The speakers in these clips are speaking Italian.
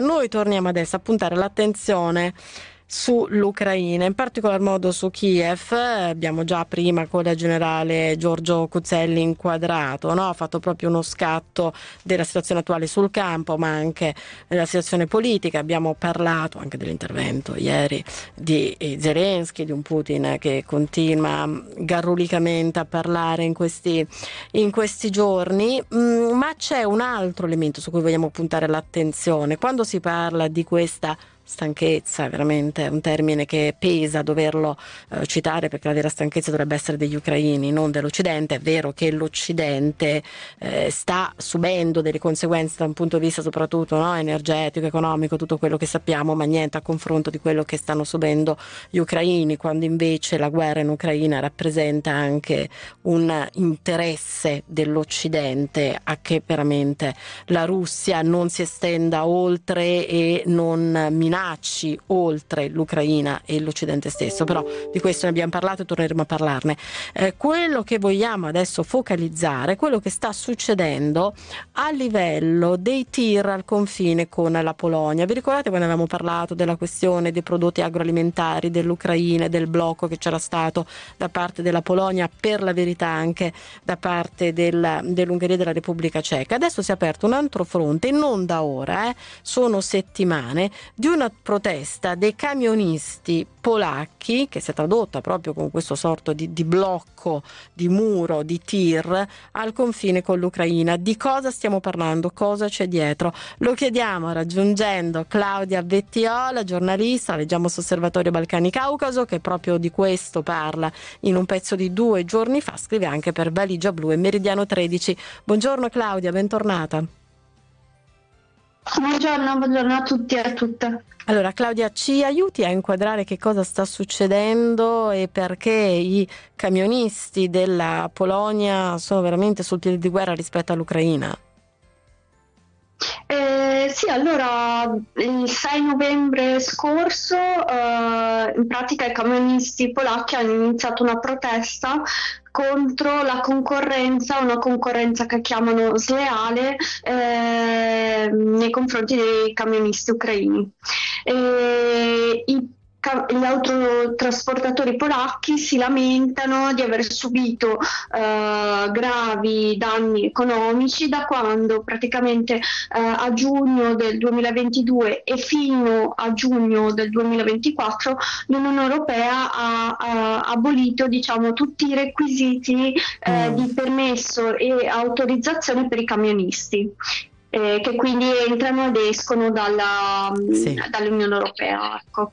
Noi torniamo adesso a puntare l'attenzione sull'Ucraina, in particolar modo su Kiev. Abbiamo già prima con il generale Giorgio Cuzzelli inquadrato, no? ha fatto proprio uno scatto della situazione attuale sul campo, ma anche della situazione politica. Abbiamo parlato anche dell'intervento ieri di Zelensky, di un Putin che continua garrulicamente a parlare in questi, in questi giorni, mm, ma c'è un altro elemento su cui vogliamo puntare l'attenzione. Quando si parla di questa stanchezza, è veramente un termine che pesa doverlo eh, citare perché la vera stanchezza dovrebbe essere degli ucraini, non dell'Occidente. È vero che l'Occidente eh, sta subendo delle conseguenze da un punto di vista soprattutto no, energetico, economico, tutto quello che sappiamo, ma niente a confronto di quello che stanno subendo gli ucraini, quando invece la guerra in Ucraina rappresenta anche un interesse dell'Occidente a che veramente la Russia non si estenda oltre e non minaccia minacci oltre l'Ucraina e l'Occidente stesso, però di questo ne abbiamo parlato e torneremo a parlarne. Eh, quello che vogliamo adesso focalizzare è quello che sta succedendo a livello dei tir al confine con la Polonia. Vi ricordate quando avevamo parlato della questione dei prodotti agroalimentari dell'Ucraina e del blocco che c'era stato da parte della Polonia, per la verità anche da parte del, dell'Ungheria e della Repubblica Ceca? Adesso si è aperto un altro fronte, non da ora, eh, sono settimane, di una protesta dei camionisti polacchi, che si è tradotta proprio con questo sorto di, di blocco, di muro, di tir al confine con l'Ucraina. Di cosa stiamo parlando? Cosa c'è dietro? Lo chiediamo raggiungendo Claudia Vettiola, giornalista, leggiamo su Osservatorio Balcani Caucaso, che proprio di questo parla in un pezzo di due giorni fa, scrive anche per Valigia Blu e Meridiano 13. Buongiorno Claudia, bentornata. Buongiorno, buongiorno a tutti e a tutte. Allora Claudia, ci aiuti a inquadrare che cosa sta succedendo e perché i camionisti della Polonia sono veramente sul piede di guerra rispetto all'Ucraina? Eh, sì, allora il 6 novembre scorso eh, in pratica i camionisti polacchi hanno iniziato una protesta contro la concorrenza, una concorrenza che chiamano sleale eh, nei confronti dei camionisti ucraini. E I gli autotrasportatori polacchi si lamentano di aver subito eh, gravi danni economici da quando praticamente eh, a giugno del 2022 e fino a giugno del 2024 l'Unione Europea ha, ha abolito diciamo, tutti i requisiti eh, mm. di permesso e autorizzazione per i camionisti. Eh, che quindi entrano ed escono dalla, sì. dall'Unione Europea. Ecco.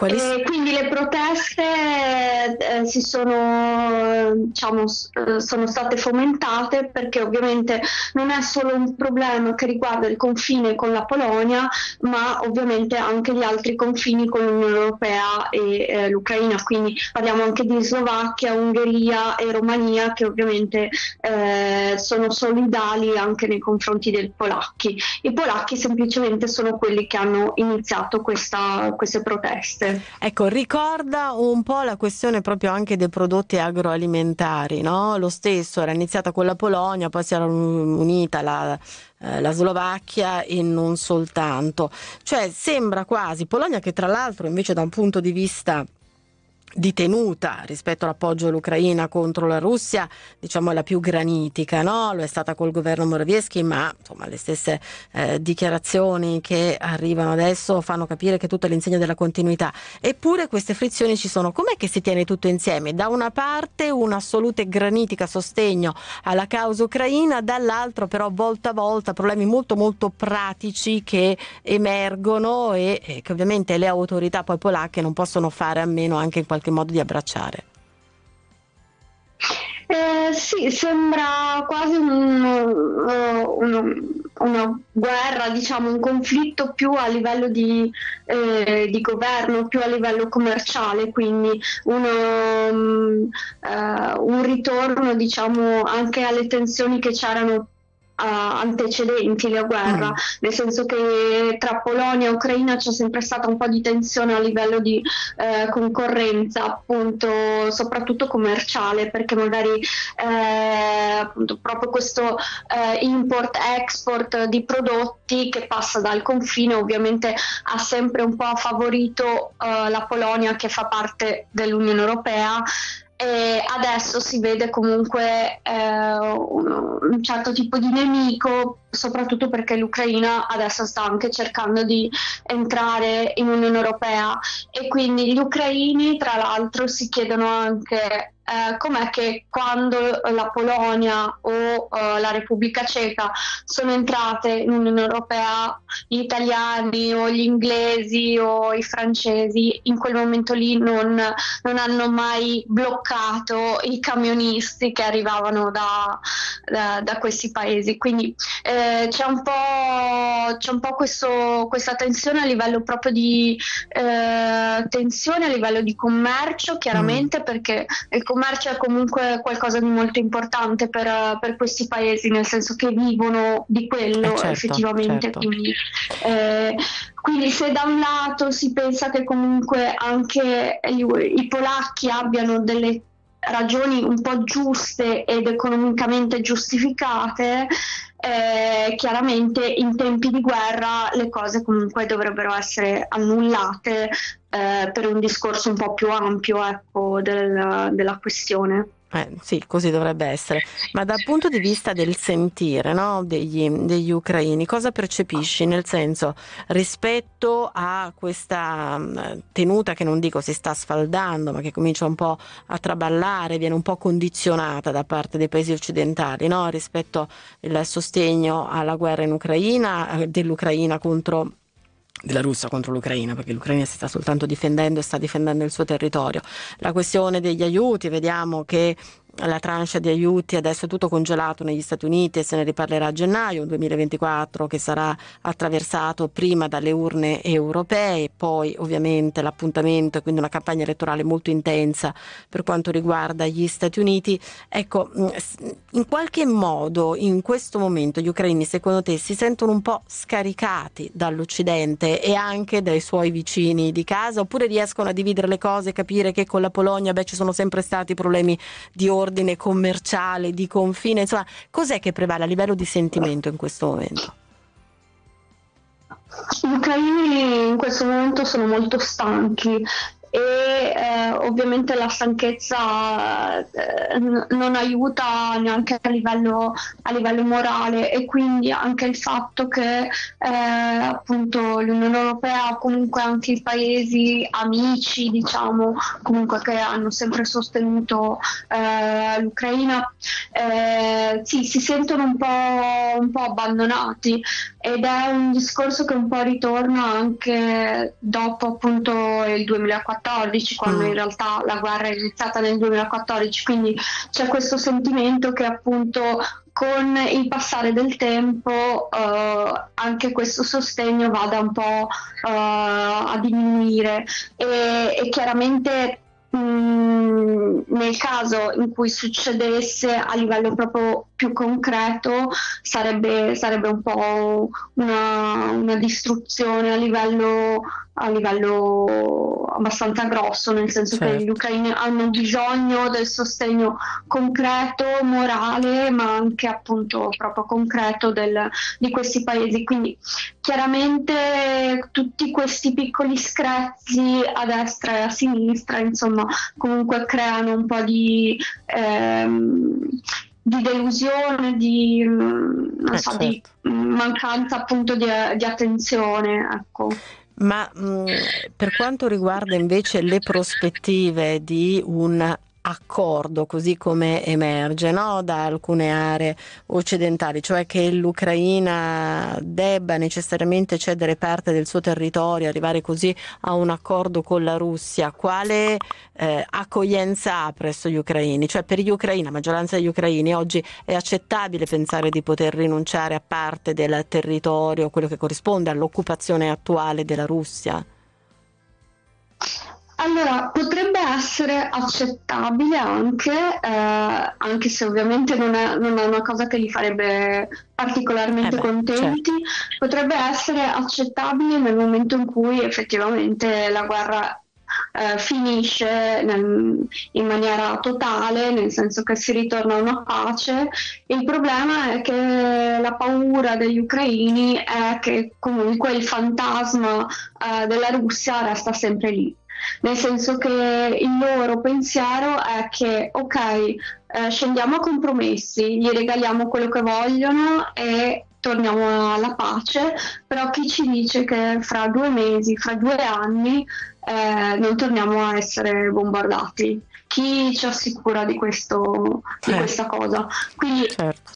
Quali... E quindi le proteste eh, si sono, diciamo, eh, sono state fomentate perché ovviamente non è solo un problema che riguarda il confine con la Polonia, ma ovviamente anche gli altri confini con l'Unione Europea e eh, l'Ucraina. Quindi parliamo anche di Slovacchia, Ungheria e Romania che ovviamente eh, sono solidali anche nei confronti dei polacchi. I polacchi semplicemente sono quelli che hanno iniziato questa, queste proteste. Ecco, ricorda un po' la questione proprio anche dei prodotti agroalimentari, no? Lo stesso, era iniziata con la Polonia, poi si era unita la, eh, la Slovacchia e non soltanto. Cioè sembra quasi Polonia che tra l'altro invece da un punto di vista di tenuta rispetto all'appoggio all'Ucraina contro la Russia, diciamo la più granitica, no? Lo è stata col governo Morawiecki, ma insomma le stesse eh, dichiarazioni che arrivano adesso fanno capire che tutto è l'insegno della continuità. Eppure queste frizioni ci sono. Com'è che si tiene tutto insieme? Da una parte un'assoluta e granitica sostegno alla causa ucraina, dall'altro però volta a volta problemi molto molto pratici che emergono e, e che ovviamente le autorità poi polacche non possono fare a meno anche in qualche qualche modo di abbracciare. Eh, sì, sembra quasi un, uh, un, una guerra, diciamo, un conflitto più a livello di, eh, di governo, più a livello commerciale, quindi uno, um, uh, un ritorno diciamo, anche alle tensioni che c'erano antecedenti la guerra, mm. nel senso che tra Polonia e Ucraina c'è sempre stata un po' di tensione a livello di eh, concorrenza, appunto, soprattutto commerciale, perché magari eh, appunto, proprio questo eh, import-export di prodotti che passa dal confine ovviamente ha sempre un po' favorito eh, la Polonia che fa parte dell'Unione Europea e adesso si vede comunque eh, un, un, certo tipo di nemico, soprattutto perché l'Ucraina adesso sta anche cercando di entrare in Unione Europea. E quindi gli ucraini tra l'altro si chiedono anche eh, com'è che quando la Polonia o eh, la Repubblica Ceca sono entrate in Unione Europea, gli italiani o gli inglesi o i francesi in quel momento lì non, non hanno mai bloccato i camionisti che arrivavano da, da, da questi paesi. Quindi eh, c'è un po', c'è un po questo, questa tensione a livello proprio di eh, tensione a livello di commercio, chiaramente mm. perché il commercio commercio è comunque qualcosa di molto importante per, per questi paesi, nel senso che vivono di quello eh certo, effettivamente. Certo. Quindi, eh, quindi, se da un lato si pensa che comunque anche i, i polacchi abbiano delle ragioni un po' giuste ed economicamente giustificate, eh, chiaramente in tempi di guerra le cose comunque dovrebbero essere annullate eh, per un discorso un po' più ampio ecco, del, della questione. Eh, sì, così dovrebbe essere. Ma dal punto di vista del sentire no, degli, degli, ucraini, cosa percepisci? Nel senso, rispetto a questa mm, tenuta che non dico si sta sfaldando, ma che comincia un po' a traballare, viene un po' condizionata da parte dei paesi occidentali, no? rispetto al sostegno alla guerra in Ucraina, eh, dell'Ucraina contro della Russia contro l'Ucraina, perché l'Ucraina si sta soltanto difendendo e sta difendendo il suo territorio. La questione degli aiuti, vediamo che la tranche di aiuti adesso è tutto congelato negli Stati Uniti e se ne riparlerà a gennaio 2024 che sarà attraversato prima dalle urne europee, poi ovviamente l'appuntamento e quindi una campagna elettorale molto intensa per quanto riguarda gli Stati Uniti. Ecco, mm, in qualche modo in questo momento gli ucraini secondo te si sentono un po' scaricati dall'Occidente e anche dai suoi vicini di casa oppure riescono a dividere le cose e capire che con la Polonia beh, ci sono sempre stati problemi di ordine ordine commerciale, di confine, insomma, cos'è che prevale a livello di sentimento in questo momento? Gli ucraini in questo momento sono molto stanchi ovviamente la stanchezza eh, non aiuta neanche a livello, a livello, morale e quindi anche il fatto che eh, appunto l'Unione Europea o comunque anche i paesi amici diciamo comunque che hanno sempre sostenuto eh, l'Ucraina sì, si sentono un po', un po' abbandonati ed è un discorso che un po' ritorna anche dopo appunto il 2014 quando mm. in realtà la guerra è iniziata nel 2014 quindi c'è questo sentimento che appunto con il passare del tempo eh, anche questo sostegno vada un po' eh, a diminuire. E, e chiaramente Mm, nel caso in cui succedesse a livello proprio più concreto sarebbe, sarebbe un po' una, una distruzione a livello, a livello, abbastanza grosso, nel senso certo. che gli ucraini hanno bisogno del sostegno concreto, morale, ma anche appunto proprio concreto del, di questi paesi. Quindi chiaramente tutti questi piccoli screzi a destra e a sinistra, insomma, comunque creano un po' di... Ehm, di delusione, di, eh, so, certo. di mancanza appunto di, di attenzione. Ecco. Ma mh, mm, per quanto riguarda invece le prospettive di un accordo così come emerge no? da alcune aree occidentali, cioè che l'Ucraina debba necessariamente cedere parte del suo territorio, arrivare così a un accordo con la Russia, quale eh, accoglienza ha presso gli ucraini? Cioè per gli ucraini, la maggioranza degli ucraini oggi è accettabile pensare di poter rinunciare a parte del territorio, quello che corrisponde all'occupazione attuale della Russia? Allora, potrebbe essere accettabile anche, eh, anche se ovviamente non è, non è, una cosa che li farebbe particolarmente eh beh, contenti, certo. potrebbe essere accettabile nel momento in cui effettivamente la guerra eh, finisce nel, in maniera totale, nel senso che si ritorna a una pace. Il problema è che la paura degli ucraini è che comunque il fantasma eh, della Russia resta sempre lì. Nel senso che il loro pensiero è che ok, eh, scendiamo a compromessi, gli regaliamo quello che vogliono e torniamo alla pace, però chi ci dice che fra due mesi, fra due anni eh, non torniamo a essere bombardati. Chi ci assicura di, questo, di eh. questa cosa? Quindi certo.